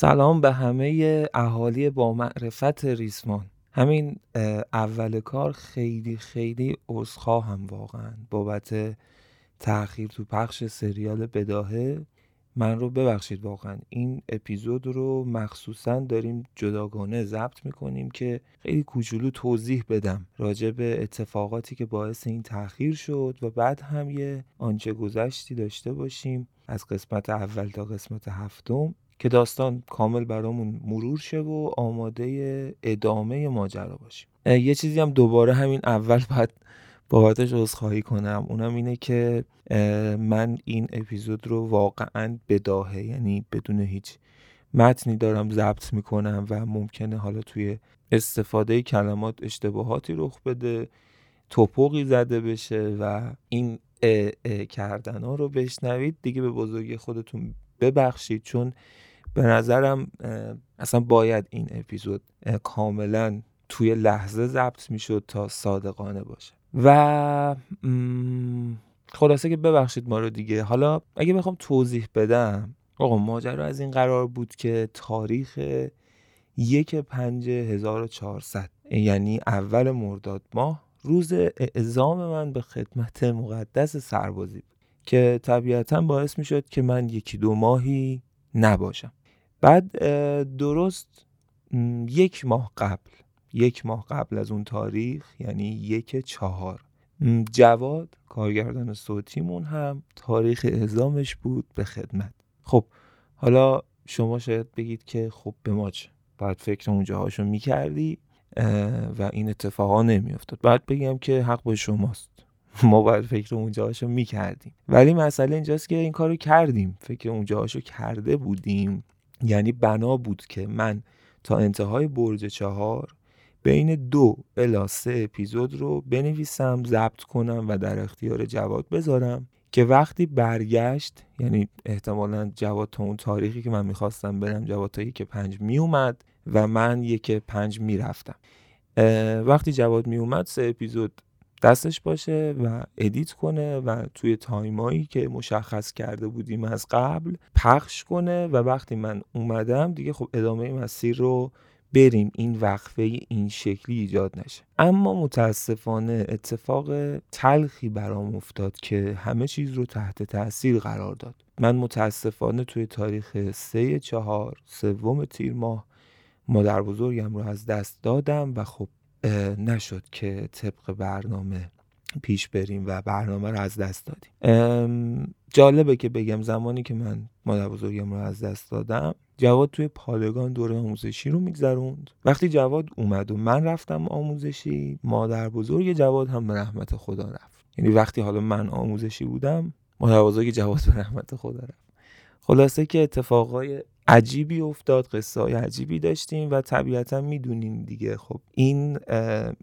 سلام به همه اهالی با معرفت ریسمان. همین اول کار خیلی خیلی هم واقعا. بابت تاخیر تو پخش سریال بداهه من رو ببخشید واقعا. این اپیزود رو مخصوصا داریم جداگانه ضبط می‌کنیم که خیلی کوچولو توضیح بدم راجع به اتفاقاتی که باعث این تاخیر شد و بعد هم یه آنچه گذشتی داشته باشیم از قسمت اول تا قسمت هفتم. که داستان کامل برامون مرور شه و آماده ادامه ماجرا باشیم. یه چیزی هم دوباره همین اول باید بابتش عذرخواهی کنم. اونم اینه که من این اپیزود رو واقعا بداهه یعنی بدون هیچ متنی دارم ضبط می‌کنم و ممکنه حالا توی استفاده کلمات اشتباهاتی رخ بده توپقی زده بشه و این ا, ا کردن ها رو بشنوید. دیگه به بزرگی خودتون ببخشید چون به نظرم اصلا باید این اپیزود کاملا توی لحظه ضبط می‌شد تا صادقانه باشه. و خلاصه که ببخشید ما رو دیگه. حالا اگه بخوام توضیح بدم آقا ماجرا از این قرار بود که تاریخ یک پنج 1400 یعنی اول مرداد ماه روز اعزام من به خدمت مقدس سربازی بود که طبیعتا باعث می شد که من یکی دو ماهی نباشم. بعد درست یک ماه قبل یک ماه قبل از اون تاریخ یعنی یک چهار. جواد کارگردان صوتیمون هم تاریخ اعزامش بود به خدمت. خب حالا شما شاید بگید که خب به ما چه؟ باید فکر اونجاهاشو می‌کردی و این اتفاقا نمیافتاد. باید بگم که حق با شماست. ما باید فکر اونجاهاشو می‌کردیم. ولی مسئله اینجاست که این کارو کردیم. فکر اونجاهاشو کرده بودیم. یعنی بنا بود که من تا انتهای برج چهار بین دو الا سه اپیزود رو بنویسم ضبط کنم و در اختیار جواد بذارم که وقتی برگشت یعنی احتمالا جواد تا اون تاریخی که من می‌خواستم برم جواد تا یک پنج میومد و من یک پنج می‌رفتم. وقتی جواد میومد سه اپیزود دستش باشه و edit کنه و توی time ایی که مشخص کرده بودیم از قبل پخش کنه و وقتی من اومدم دیگه خب ادامه مسیر رو بریم. این وقفه این شکلی ایجاد نشه. اما متاسفانه اتفاق تلخی برام افتاد که همه چیز رو تحت تاثیر قرار داد. من متاسفانه توی تاریخ سه چهار سوم تیر ماه مادر بزرگم رو از دست دادم و خب نشد که طبق برنامه پیش بریم و برنامه رو از دست دادیم. جالبه که بگم زمانی که من مادر بزرگم رو از دست دادم جواد توی پادگان دوره آموزشی رو میگذروند. وقتی جواد اومد و من رفتم آموزشی مادر بزرگ جواد هم به رحمت خدا رفت. یعنی وقتی حالا من آموزشی بودم مادر بزرگ جواد به رحمت خدا رفت. خلاصه که اتفاقای عجیبی افتاد قصه های عجیبی داشتیم و طبیعتا می‌دونیم دیگه. خب این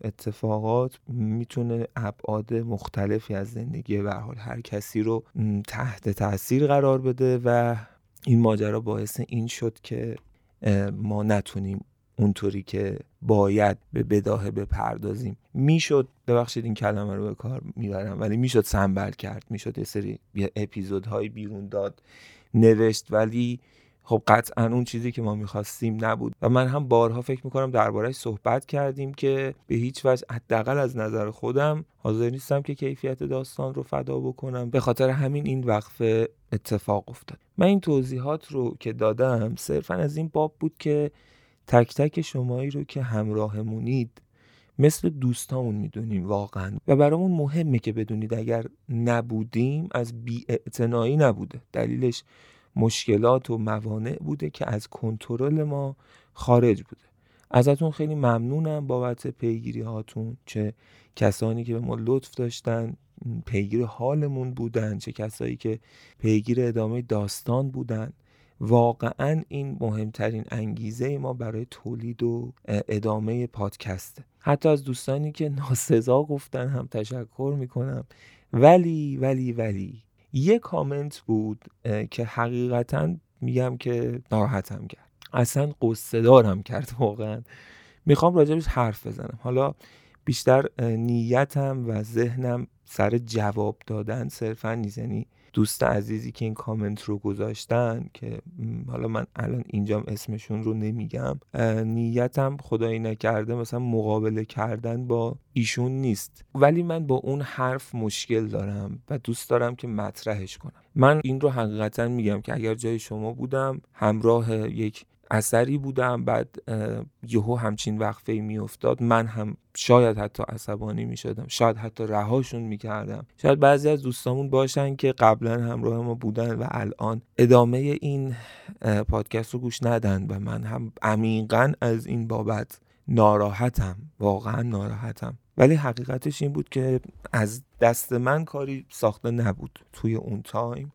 اتفاقات می‌تونه ابعاد مختلفی از زندگی به حال هر کسی رو تحت تاثیر قرار بده و این ماجرا باعث این شد که ما نتونیم اونطوری که باید به بداهه بپردازیم. می‌شد ببخشید این کلمه رو به کار می‌برم ولی می‌شد سنبل کرد. می‌شد یه سری اپیزودهای بیرون داد نوشت ولی خب قطعا اون چیزی که ما می‌خواستیم نبود. و من هم بارها فکر می‌کنم دربارهش صحبت کردیم که به هیچ وجه حداقل از نظر خودم حاضر نیستم که کیفیت داستان رو فدا بکنم. به خاطر همین این وقفه اتفاق افتاد. من این توضیحات رو که دادم صرفا از این باب بود که تک تک شمایی رو که همراهمونید مثل دوستامون می‌دونیم واقعا. و برامون مهمه که بدونید اگر نبودیم از بی نبوده. دلیلش مشکلات و موانع بوده که از کنترل ما خارج بوده. ازتون خیلی ممنونم بابت پیگیری هاتون. چه کسانی که به ما لطف داشتن پیگیر حالمون بودن چه کسایی که پیگیر ادامه داستان بودن. واقعا این مهمترین انگیزه ما برای تولید و ادامه پادکسته. حتی از دوستانی که ناسزا گفتن هم تشکر می‌کنم. ولی ولی ولی یه کامنت بود که حقیقتا میگم که ناراحتم کرد. اصلا قصه دارم کرد واقعا. می‌خوام راجبش حرف بزنم. حالا بیشتر نیتم و ذهنم سر جواب دادن صرفا نیست. یعنی دوست عزیزی که این کامنت رو گذاشتن که حالا من الان اینجام اسمشون رو نمیگم نیتم خدایی نکرده مثلا مقابله کردن با ایشون نیست. ولی من با اون حرف مشکل دارم و دوست دارم که مطرحش کنم. من این رو حقیقتا میگم که اگر جای شما بودم همراه یک اثری بودم بعد یهو همچین وقفه میافتاد. من هم شاید حتی عصبانی می شدم شاید حتی رهاشون می کردم شاید بعضی از دوستامون باشن که قبلا همراه ما بودن و الان ادامه این پادکست رو گوش ندن و من هم عمیقا از این بابت ناراحتم واقعا ناراحتم. ولی حقیقتش این بود که از دست من کاری ساخته نبود توی اون تایم.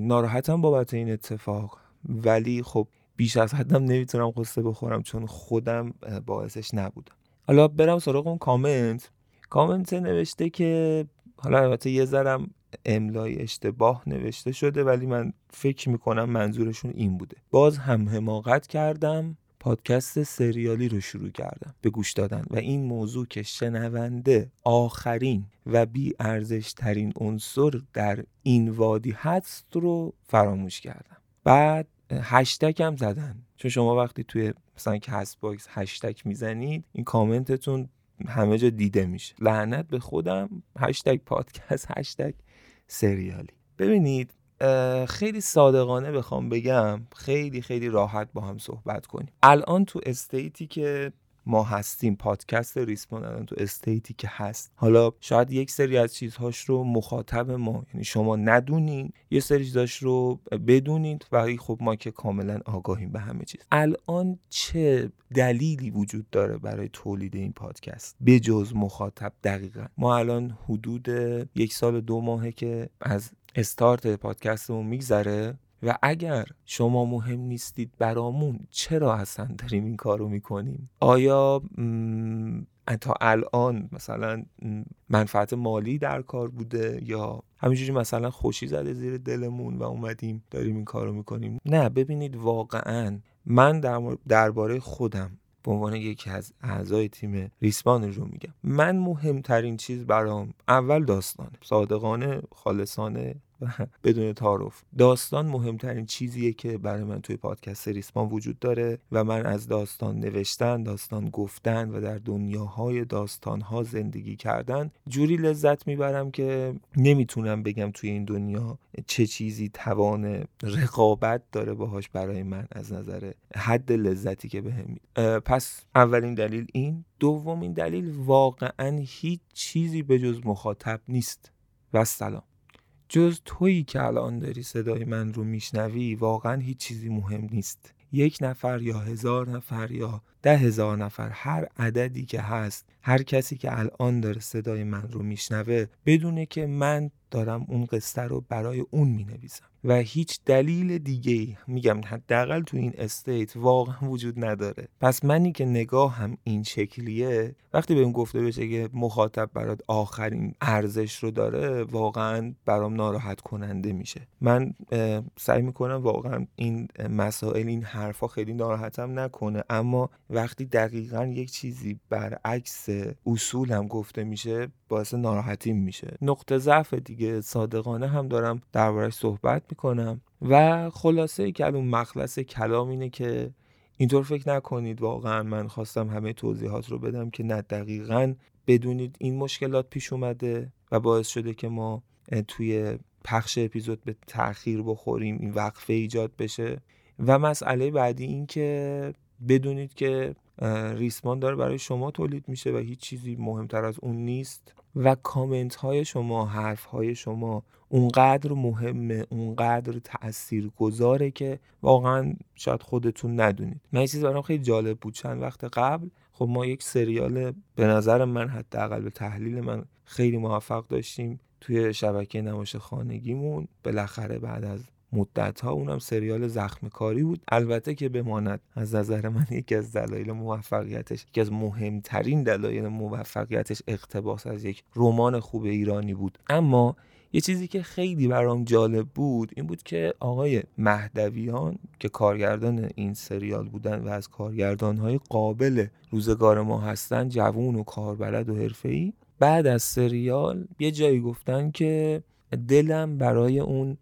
ناراحتم بابت این اتفاق. ولی خب بیش از حدم نمی‌تونم قصه بخورم چون خودم باعثش نبودم. حالا برم سراغ اون کامنت. کامنت نوشته که حالا البته یه ذرم املای اشتباه نوشته شده ولی من فکر می‌کنم منظورشون این بوده. باز هم حماقت کردم پادکست سریالی رو شروع کردم به گوش دادن و این موضوع که شنونده آخرین و بی ارزش ترین عنصر در این وادی هست رو فراموش کردم. بعد هشتگ هم زدن. چون شما وقتی توی مثلا CastBox هشتگ می‌زنید این کامنتتون همه جا دیده میشه. لعنت به خودم هشتگ پادکست هشتگ سریالی. ببینید خیلی صادقانه بخوام بگم خیلی خیلی راحت با هم صحبت کنیم. الان تو state ی که ما هستیم. پادکست ریسپون الان تو state ی که هست. حالا شاید یک سری از چیزهاش رو مخاطب ما یعنی شما ندونین یه سری چیزهاش رو بدونید ولی خب ما که کاملا آگاهیم به همه چیز. الان چه دلیلی وجود داره برای تولید این پادکست؟ بجز مخاطب دقیقا. ما الان حدود یک سال دو ماهه که از استارت پادکستمون میگذره. و اگر شما مهم نیستید برامون چرا اصلا داریم این کارو می‌کنیم؟ آیا تا الان مثلا منفعت مالی در کار بوده یا همینجوری مثلا خوشی زده زیر دلمون و اومدیم داریم این کارو می‌کنیم؟ نه ببینید واقعا من درباره خودم به عنوان یکی از اعضای تیم ریسمان رو میگم. من مهمترین چیز برام اول داستانه. صادقانه خالصانه بدون تعارف. داستان مهمترین چیزیه که برای من توی پادکست ریسمان وجود داره و من از داستان نوشتن داستان گفتن و در دنیاهای داستانها زندگی کردن جوری لذت می‌برم که نمی‌تونم بگم توی این دنیا چه چیزی توان رقابت داره باهاش برای من از نظر حد لذتی که بهم به پس اولین دلیل این. دومین دلیل واقعا هیچ چیزی به جز مخاطب نیست. و سلام. جز تویی که الان داری صدای من رو میشنوی واقعا هیچ چیزی مهم نیست. یک نفر یا هزار نفر یا ده هزار نفر هر عددی که هست هر کسی که الان داره صدای من رو میشنوه بدونه که من دارم اون قصه رو برای اون می نویسم و هیچ دلیل دیگه میگم حداقل تو این استیت واقعا وجود نداره. پس منی که نگاه هم این شکلیه وقتی بهم گفته بشه که مخاطب برات آخرین ارزش رو داره واقعا برام ناراحت کننده میشه. من سعی می‌کنم واقعا این مسائل این حرفا خیلی ناراحتم نکنه. اما وقتی دقیقا یک چیزی برعکس اصولم گفته میشه باعث ناراحتیم میشه. نقطه ضعف دیگه صادقانه هم دارم دربارش صحبت می‌کنم. و خلاصه کلام مخلص کلام اینه که اینطور فکر نکنید واقعا من خواستم همه توضیحات رو بدم که نه دقیقا بدونید این مشکلات پیش اومده و باعث شده که ما توی پخش اپیزود به تاخیر بخوریم این وقفه ایجاد بشه. و مسئله بعدی این که بدونید که ریسمان داره برای شما تولید میشه و هیچ چیزی مهمتر از اون نیست. و کامنت های شما حرف های شما اونقدر مهمه اونقدر تأثیر گذاره که واقعا شاید خودتون ندونید. من چیزی برام خیلی جالب بود. چند وقت قبل خب ما یک سریال به نظر من حداقل به تحلیل من خیلی موفق داشتیم توی شبکه نمایش خانگیمون بالاخره بعد از مدت ها اونم سریال زخم کاری بود. البته که بماند. از نظر من یکی از دلایل موفقیتش یکی از مهمترین دلایل موفقیتش اقتباس از یک رمان خوب ایرانی بود. اما یه چیزی که خیلی برام جالب بود این بود که آقای مهدویان که کارگردان این سریال بودن و از کارگردان های قابل روزگار ما هستن جوون و کاربلد و حرفه‌ای بعد از سریال یه جایی گفتن که دلم برای اون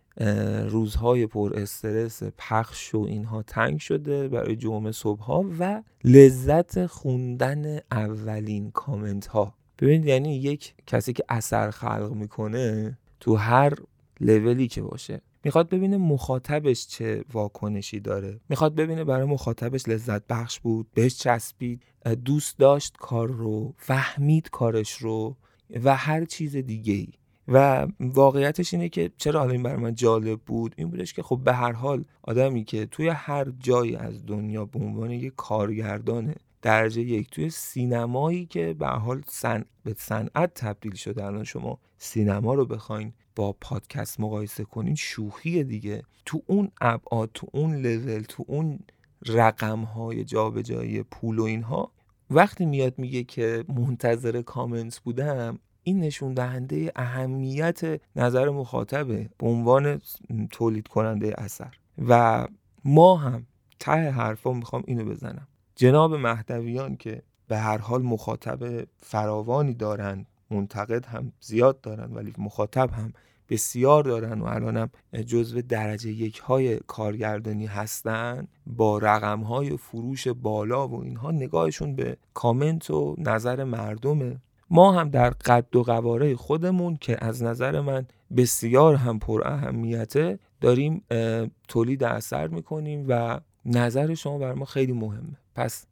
روزهای پر استرس پخش و اینها تنگ شده برای جمعه صبح ها و لذت خوندن اولین کامنت ها ببینید یعنی یک کسی که اثر خلق می‌کنه تو هر لولی که باشه می‌خواد ببینه مخاطبش چه واکنشی داره. می‌خواد ببینه برای مخاطبش لذت بخش بود بهش چسبید دوست داشت کار رو فهمید کارش رو و هر چیز دیگه ای و واقعیتش اینه که چرا حالا این برای من جالب بود؟ این بودش که خب به هر حال آدمی که توی هر جایی از دنیا به عنوان یک کارگردانه درجه یک توی سینمایی که به حال سن... به صنعت تبدیل شده الان شما سینما رو بخواین با پادکست مقایسه کنین شوخی دیگه. تو اون ابعاد تو اون لول تو اون رقم های جابجایی پول و اینها وقتی میاد میگه که منتظر کامنت بودم این نشون دهنده اهمیت نظر مخاطبه به عنوان تولید کننده اثر. و ما هم ته حرفا می‌خوام اینو بزنم. جناب مهدویان که به هر حال مخاطب فراوانی دارند منتقد هم زیاد دارن ولی مخاطب هم بسیار دارن و الانم جزو درجه یک های کارگردانی هستن با رقم های فروش بالا و اینها نگاهشون به کامنت و نظر مردمه ما هم در قد و قواره خودمون که از نظر من بسیار هم پر اهمیته داریم تولید اثر می‌کنیم و نظر شما بر ما خیلی مهمه. پس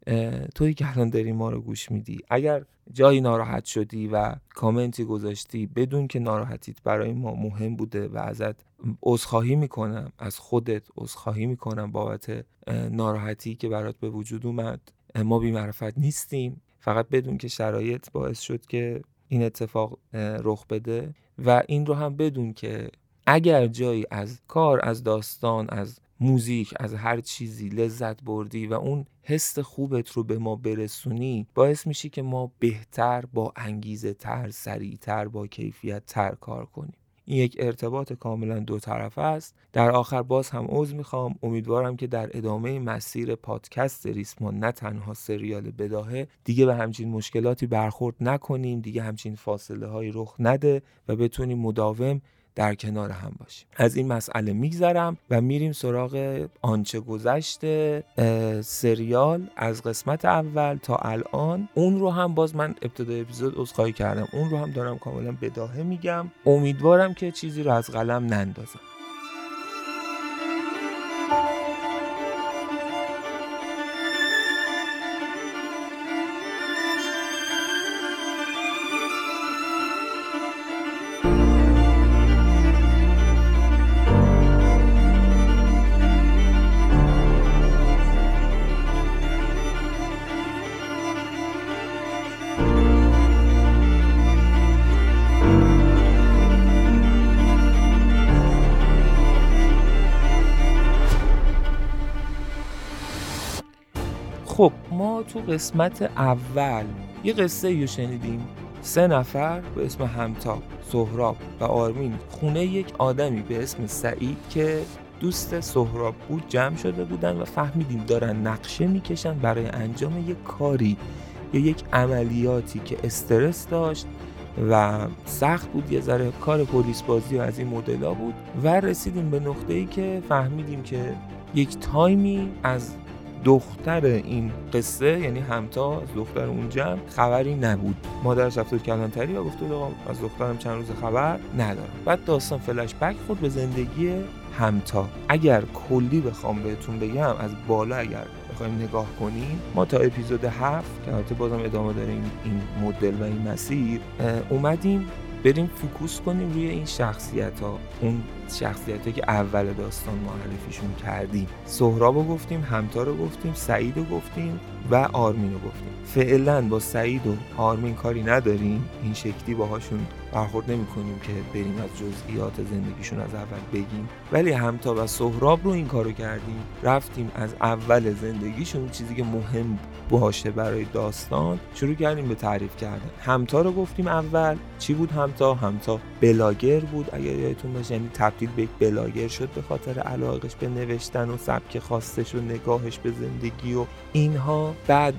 توی که الان داری ما رو گوش میدی اگر جایی ناراحت شدی و کامنتی گذاشتی بدون که ناراحتیت برای ما مهم بوده و ازت عذرخواهی می‌کنم از خودت عذرخواهی می‌کنم بابت ناراحتی که برات به وجود اومد ما بیمعرفت نیستیم. فقط بدون که شرایط باعث شد که این اتفاق رخ بده و این رو هم بدون که اگر جایی از کار از داستان از موزیک از هر چیزی لذت بردی و اون حس خوبت رو به ما برسونی باعث میشی که ما بهتر با انگیزه تر سریعتر با کیفیت تر کار کنیم. این یک ارتباط کاملا دو طرفه است. در آخر باز هم عوض می‌خوام. امیدوارم که در ادامه مسیر پادکست ریسمان نه تنها سریال بداهه دیگه به همچین مشکلاتی برخورد نکنیم دیگه همچین فاصله های رخ نده و بتونیم مداوم در کنار هم باشیم. از این مسئله میگذرم و میریم سراغ آنچه گذشته سریال از قسمت اول تا الان. اون رو هم باز من ابتدای اپیزود عذرخواهی کردم. اون رو هم دارم کاملا بداهه میگم. امیدوارم که چیزی رو از قلم نندازم. تو قسمت اول. یه قصه رو شنیدیم. سه نفر به اسم همتا سهراب و آرمین خونه یک آدمی به اسم سعید که دوست سهراب بود جمع شده بودن و فهمیدیم دارن نقشه می‌کشن برای انجام یک کاری یا یک عملیاتی که استرس داشت و سخت بود. یه ذره کار پلیس بازی و از این مدلا بود و رسیدیم به نقطه ای که فهمیدیم که یک time ی از دختر این قصه یعنی همتا از دختر اون جمع خبری نبود. مادرش رفت کلانتری و گفت آقا از دخترم چند روز خبر ندارم. بعد داستان فلش بک خورد به زندگی همتا. اگر کلی بخوام بهتون بگم از بالا اگر بخوایم نگاه کنیم ما تا اپیزود هفت که البته بازم ادامه داریم این مدل و این مسیر اومدیم بریم focus کنیم روی این شخصیت ها اون شخصیت که اول داستان معرفیشون کردیم. سهراب رو گفتیم همتا رو گفتیم سعید رو گفتیم و آرمین رو گفتیم. فعلا با سعید و آرمین کاری نداریم. این شکلی باهاشون برخورد نمی کنیم که بریم از جزئیات زندگیشون از اول بگیم. ولی همتا و سهراب رو این کارو کردیم. رفتیم از اول زندگیشون چیزی که مهم باشه برای داستان شروع کردیم به تعریف کردن. همتا رو گفتیم اول. چی بود همتا؟ همتا بلاگر بود اگر یادتون باشه. یعنی تبدیل به یک بلاگر شد به خاطر علاقش به نوشتن و سبک خاصش و نگاهش به زندگی و اینها. بعد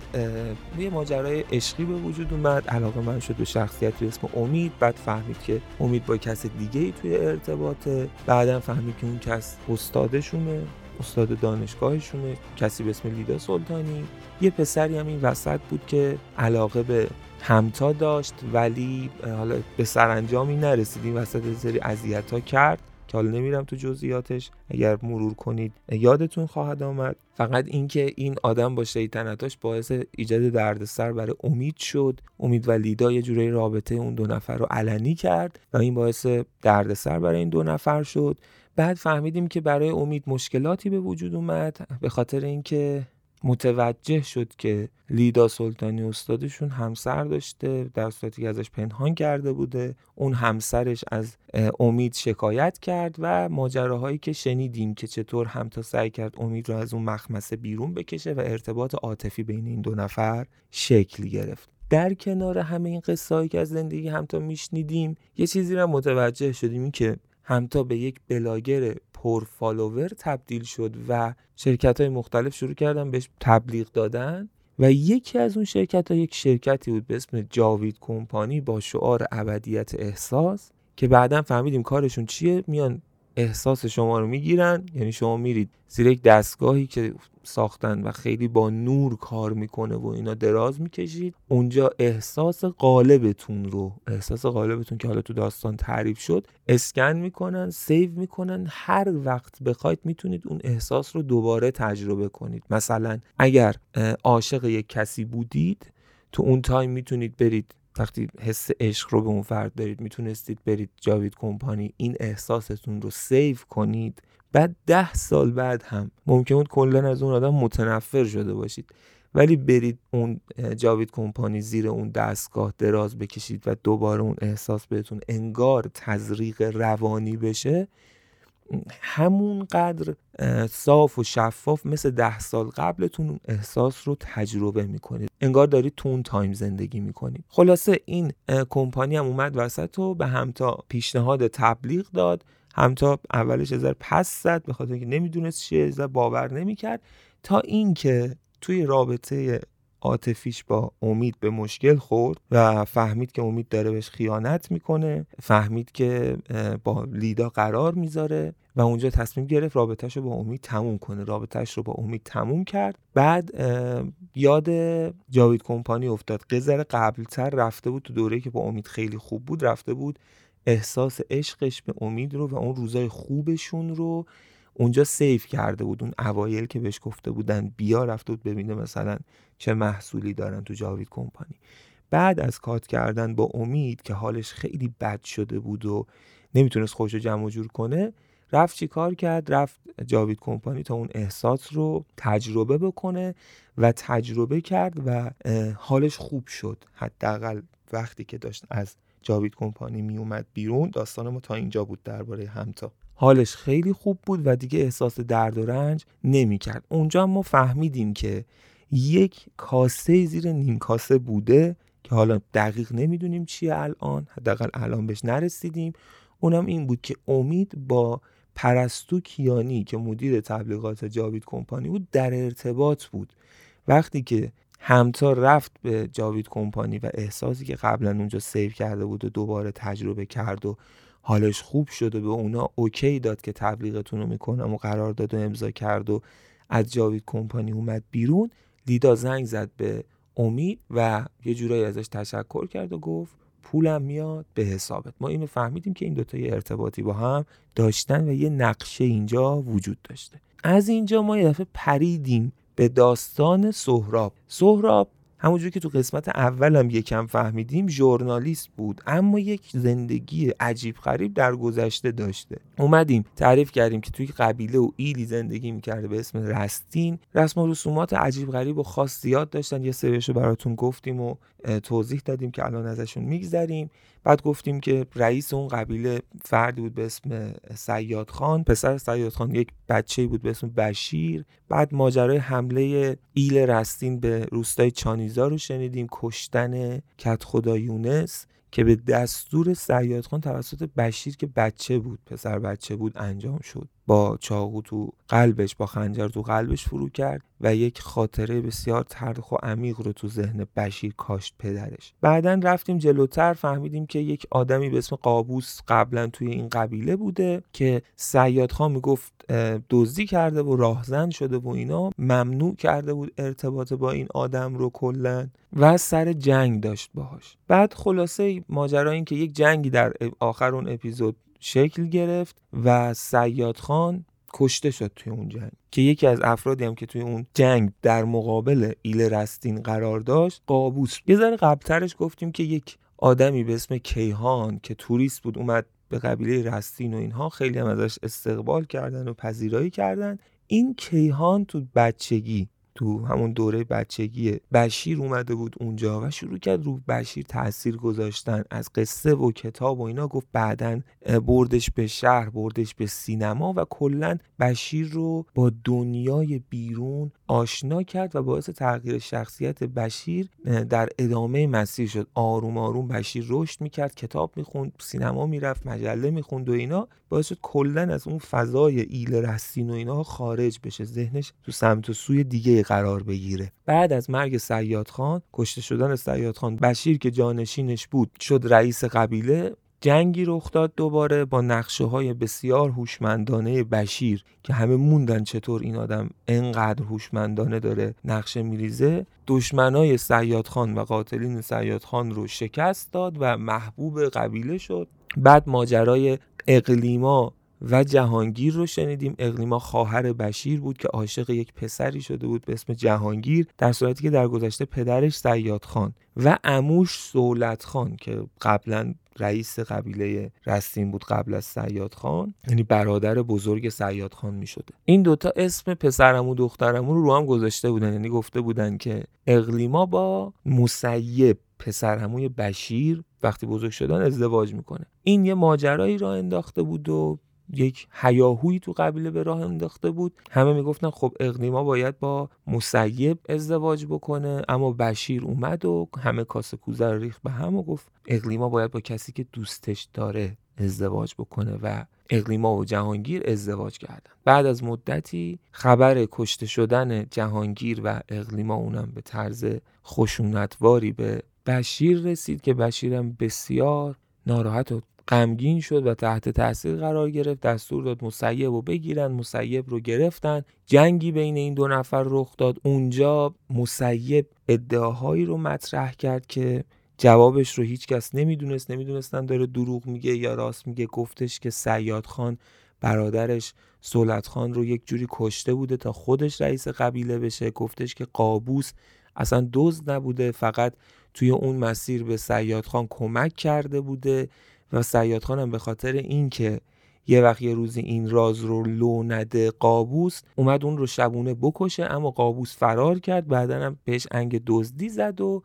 یه ماجرای عشقی به وجود اومد. علاقه من شد به شخصیت به اسم امید. بعد فهمید که امید با کس دیگه ای توی ارتباطه. بعدا فهمید که اون کس استادشونه استاد دانشگاهشونه کسی به اسم لیدا سلطانی. یه پسری هم این وسط بود که علاقه به همتا داشت ولی حالا به سرانجامی نرسید. این وسط سری اذیت ها کرد. که حالا نمیرم تو جزئیاتش. اگر مرور کنید یادتون خواهد آمد. فقط اینکه این آدم با شیطنتاش باعث ایجاد دردسر برای امید شد. امید و لیدا یه جوری رابطه اون دو نفر رو علنی کرد و این باعث دردسر برای این دو نفر شد. بعد فهمیدیم که برای امید مشکلاتی به وجود اومد. به خاطر اینکه متوجه شد که لیدا سلطانی استادشون همسر داشته در صورتی که ازش پنهان کرده بوده. اون همسرش از امید شکایت کرد و ماجراهایی که شنیدیم که چطور همتا سعی کرد امید رو از اون مخمصه بیرون بکشه و ارتباط عاطفی بین این دو نفر شکل گرفت. در کنار همه این قصه که از زندگی همتا میشنیدیم یه چیزی رو متوجه شدیم این که همتا به یک بلاگر پر follower تبدیل شد و شرکت های مختلف شروع کردن بهش تبلیغ دادن و یکی از اون شرکت ها یک شرکتی بود به اسم جاوید کمپانی با شعار ابدیت احساس که بعدا فهمیدیم کارشون چیه میان احساس شما رو می‌گیرن. یعنی شما میرید زیر یک دستگاهی که ساختن و خیلی با نور کار می‌کنه و اینا دراز می‌کشید. اونجا احساس غالبتون رو احساس غالبتون که حالا تو داستان تعریف شد اسکن می‌کنن save می‌کنن. هر وقت بخواید می‌تونید اون احساس رو دوباره تجربه کنید. مثلا اگر عاشق یک کسی بودید تو اون time می‌تونید برید وقتی حس عشق رو به اون فرد دارید می‌تونستید برید جاوید کمپانی این احساستون رو save کنید. بعد ده سال بعد هم ممکن بود کلا از اون آدم متنفر شده باشید. ولی برید اون جاوید کمپانی زیر اون دستگاه دراز بکشید و دوباره اون احساس بهتون انگار تزریق روانی بشه. همون قدر صاف و شفاف مثل ده سال قبلتون احساس رو تجربه می‌کنید. انگار دارید تو اون تایم زندگی می‌کنید. خلاصه این کمپانی هم اومد وسط و به همتا پیشنهاد تبلیغ داد. همتا اولش ازر پس زد به خاطر اینکه نمی‌دونست چیه باور نمی‌کرد. تا اینکه توی رابطه عاطفیش با امید به مشکل خورد و فهمید که امید داره بهش خیانت می‌کنه فهمید که با لیدا قرار می‌ذاره و اونجا تصمیم گرفت رابطهش رو با امید تموم کنه. رابطهش رو با امید تموم کرد. بعد یاد جاوید کمپانی افتاد. قذر قبلتر رفته بود تو دوره که با امید خیلی خوب بود رفته بود احساس عشقش به امید رو و اون روزای خوبشون رو اونجا سیف کرده بود. اون اوایل که بهش گفته بودن بیا رفته بود ببینه مثلا چه محصولی دارن تو جاوید کمپانی. بعد از کات کردن با امید که حالش خیلی بد شده بود و نمی‌تونست خوش جمع جور کنه رفت چی کار کرد؟ رفت جاوید کمپانی تا اون احساس رو تجربه بکنه و تجربه کرد و حالش خوب شد. حداقل وقتی که داشت از جاوید کمپانی می اومد بیرون داستان ما تا اینجا بود درباره همتا. حالش خیلی خوب بود و دیگه احساس درد و رنج نمی‌کرد. اونجا ما فهمیدیم که یک کاسه زیر نیم کاسه بوده که حالا دقیق نمی‌دونیم چیه الان حداقل الان بهش نرسیدیم. اونم این بود که امید با پرستو کیانی که مدیر تبلیغات جاوید کمپانی بود در ارتباط بود. وقتی که همتا رفت به جاوید کمپانی و احساسی که قبلا اونجا save کرده بود و دوباره تجربه کرد و حالش خوب شد و به اونا OK داد که تبلیغتون رو می‌کنم و قرارداد و امضا کرد و از جاوید کمپانی اومد بیرون لیدا زنگ زد به امید و یه جورایی ازش تشکر کرد و گفت پولم میاد به حسابت. ما اینو فهمیدیم که این دوتا یه ارتباطی با هم داشتن و یه نقشه اینجا وجود داشته. از اینجا ما یه دفعه پریدیم به داستان سهراب. سهراب همونجور که تو قسمت اولم یکم فهمیدیم ژورنالیست بود اما یک زندگی عجیب غریب در گذشته داشته. اومدیم تعریف کردیم که توی قبیله و ایلی زندگی می‌کرده به اسم رستین. رسم و رسومات عجیب غریب و خاص زیاد داشتن یه سریشو براتون گفتیم و توضیح دادیم که الان ازشون میگذریم. بعد گفتیم که رئیس اون قبیله فردی بود به اسم سیاد خان. پسر سیاد خان یک بچه بود به اسم بشیر. بعد ماجرای حمله ایل رستین به روستای چانیزا رو شنیدیم کشتن کت خدا یونس که به دستور سیاد خان توسط بشیر که بچه بود پسر بچه بود انجام شد. با چاقو تو قلبش با خنجر تو قلبش فرو کرد و یک خاطره بسیار تلخ و عمیق رو تو ذهن بشیر کاشت پدرش. بعدا رفتیم جلوتر فهمیدیم که یک آدمی به اسم قابوس قبلا توی این قبیله بوده که سیاد خان می‌گفت دزدی کرده و راهزن شده و اینا. ممنوع کرده بود ارتباط با این آدم رو کلا و سر جنگ داشت باهاش. بعد خلاصه ماجرا این که یک جنگی در آخر اون اپیزود شکل گرفت و سیاد خان کشته شد توی اون جنگ. که یکی از افرادی هم که توی اون جنگ در مقابل ایل رستین قرار داشت قابوس یه ذره قبلترش گفتیم که یک آدمی به اسم کیهان که توریست بود اومد به قبیله رستین و اینها خیلی هم ازش استقبال کردن و پذیرایی کردن. این کیهان تو بچگی تو همون دوره بچگی بشیر اومده بود اونجا و شروع کرد رو بشیر تاثیر گذاشتن. از قصه و کتاب و اینا گفت بعدا بردش به شهر بردش به سینما و کلا بشیر رو با دنیای بیرون آشنا کرد و باعث تغییر شخصیت بشیر در ادامه مسیر شد. آروم آروم بشیر رشد می‌کرد کتاب می‌خوند سینما می‌رفت مجله می‌خوند و اینا. باعث شد کلا از اون فضای ایل رستین و اینا خارج بشه ذهنش تو سمت و سوی دیگه قرار بگیره. بعد از مرگ سیاد خان کشته شدن سیاد خان بشیر که جانشینش بود شد رئیس قبیله. جنگی رخ داد دوباره با نقشه های بسیار هوشمندانه بشیر که همه موندن چطور این آدم انقدر هوشمندانه داره نقشه میریزه دشمنای سیاد خان و قاتلین سیاد خان رو شکست داد و محبوب قبیله شد. بعد ماجرای اقلیما و جهانگیر رو شنیدیم. اقلیما خواهر بشیر بود که عاشق یک پسری شده بود به اسم جهانگیر در صورتی که در گذشته پدرش سیاد خان و اموش سولت خان که قبلا رئیس قبیله رستین بود قبل از سیاد خان. یعنی برادر بزرگ سیاد خان می شده این دوتا اسم پسرمو دخترمو رو رو هم گذاشته بودن. یعنی گفته بودن که اقلیما با مسیب پسرموی بشیر وقتی بزرگ شدن ازدواج می‌کنه. این یه ماجرایی را انداخته بود و یک هیاهویی تو قبیله به راه انداخته بود. همه می‌گفتن خب اقلیما باید با مسیب ازدواج بکنه. اما بشیر اومد و همه کاسه کوزه رو ریخت به هم و گفت اقلیما باید با کسی که دوستش داره ازدواج بکنه و اقلیما و جهانگیر ازدواج کردن. بعد از مدتی خبر کشته شدن جهانگیر و اقلیما اونم به طرز خشونتواری به بشیر رسید که بشیرم بسیار ناراحت و غمگین شد و تحت تاثیر قرار گرفت دستور داد مسیب رو بگیرن مسیب رو گرفتن. جنگی بین این دو نفر رخ داد. اونجا مسیب ادعاهایی رو مطرح کرد که جوابش رو هیچکس نمی‌دونست. نمی‌دونستن داره دروغ میگه یا راست میگه. گفتش که سیاد خان برادرش سولت خان رو یک جوری کشته بوده تا خودش رئیس قبیله بشه. گفتش که قابوس اصلا دزد نبوده. فقط توی اون مسیر به سیاد خان کمک کرده بوده. و سیاد خانم به خاطر اینکه یه وقت یه روزی این راز رو لو نده قابوس اومد اون رو شبونه بکشه اما قابوس فرار کرد بعدا هم بهش انگ دزدی زد و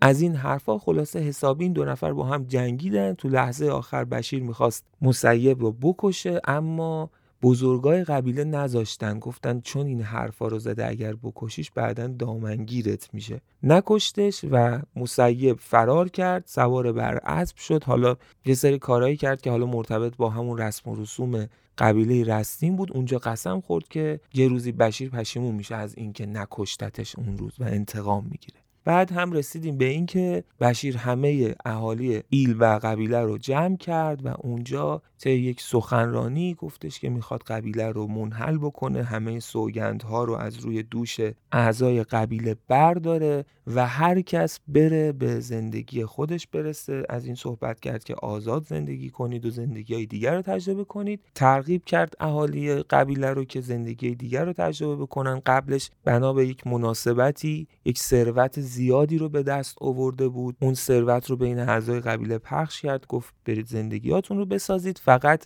از این حرفا خلاصه حسابی این دو نفر با هم جنگیدن. تو لحظه آخر بشیر می‌خواست مسیب رو بکشه اما بزرگای قبیله نذاشتن گفتن چون این حرفا رو زده اگر بکشیش بعدا دامنگیرت میشه. نکشتش و مسیب فرار کرد سوار بر اسب شد. حالا یه سری کارهایی کرد که حالا مرتبط با همون رسم و رسوم قبیله رستین بود. اونجا قسم خورد که یه روزی بشیر پشیمون میشه از اینکه نکشتتش اون روز و انتقام می‌گیره. بعد هم رسیدیم به اینکه بشیر همه اهالی ایل و قبیله رو جمع کرد و اونجا طی یک سخنرانی گفتش که می‌خواد قبیله رو منحل بکنه همه سوگندها رو از روی دوش اعضای قبیله برداره و هر کس بره به زندگی خودش برسه. از این صحبت کرد که آزاد زندگی کنید و زندگی های دیگر رو تجربه کنید. ترغیب کرد اهالی قبیله رو که زندگی دیگر رو تجربه بکنن. قبلش بنا به یک مناسبتی یک ثروت زیادی رو به دست آورده بود. اون ثروت رو بین اعضای قبیله پخش کرد گفت برید زندگیاتون رو بسازید. فقط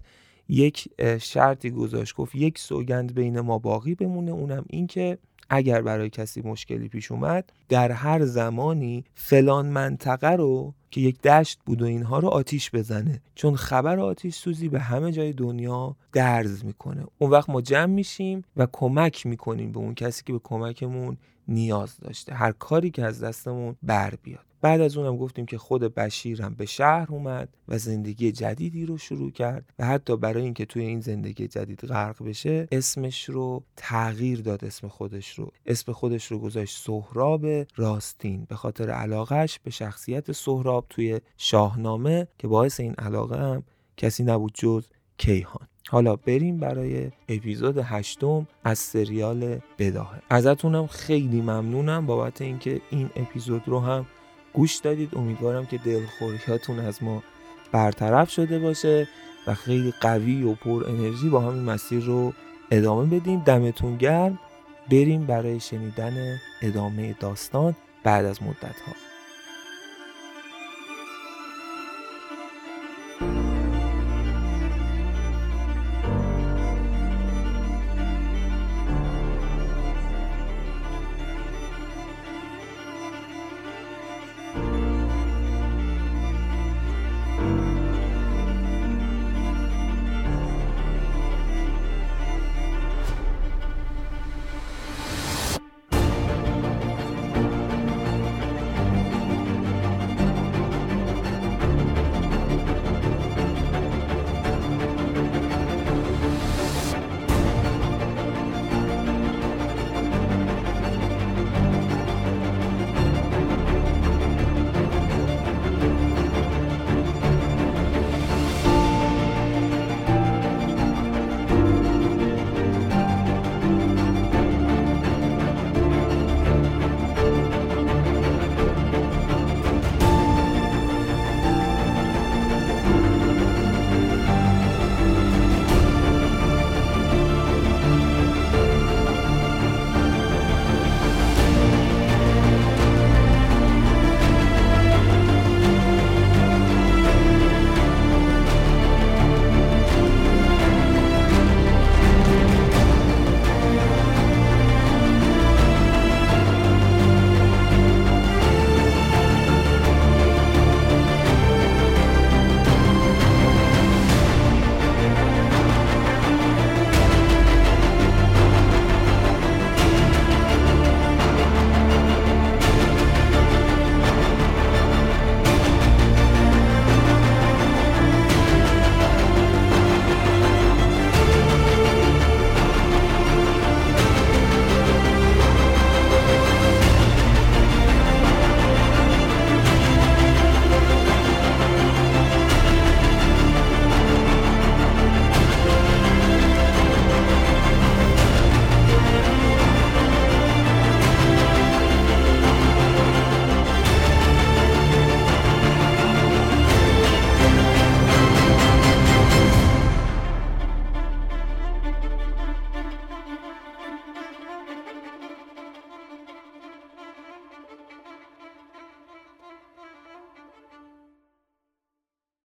یک شرطی گذاشت. گفت یک سوگند بین ما باقی بمونه. اونم این که اگر برای کسی مشکلی پیش اومد در هر زمانی فلان منطقه رو که یک دشت بود و اینها رو آتیش بزنه. چون خبر آتیش سوزی به همه جای دنیا درز می‌کنه. اون وقت ما جمع میشیم و کمک می‌کنیم به اون کسی که به کمکمون نیاز داشته. هر کاری که از دستمون بر بیاد. بعد از اونم گفتیم که خود بشیر هم به شهر اومد و زندگی جدیدی رو شروع کرد و حتی برای اینکه توی این زندگی جدید غرق بشه اسمش رو تغییر داد اسم خودش رو. اسم خودش رو گذاشت سهراب راستین. به خاطر علاقش به شخصیت سهراب توی شاهنامه که باعث این علاقه هم کسی نبود جز کیهان. حالا بریم برای اپیزود هشتم از سریال بداهه. ازتونم خیلی ممنونم بابت اینکه این اپیزود رو هم گوش دادید. امیدوارم که دلخوریاتون از ما برطرف شده باشه و خیلی قوی و پر انرژی با همین مسیر رو ادامه بدیم. دمتون گرم. بریم برای شنیدن ادامه داستان بعد از مدت ها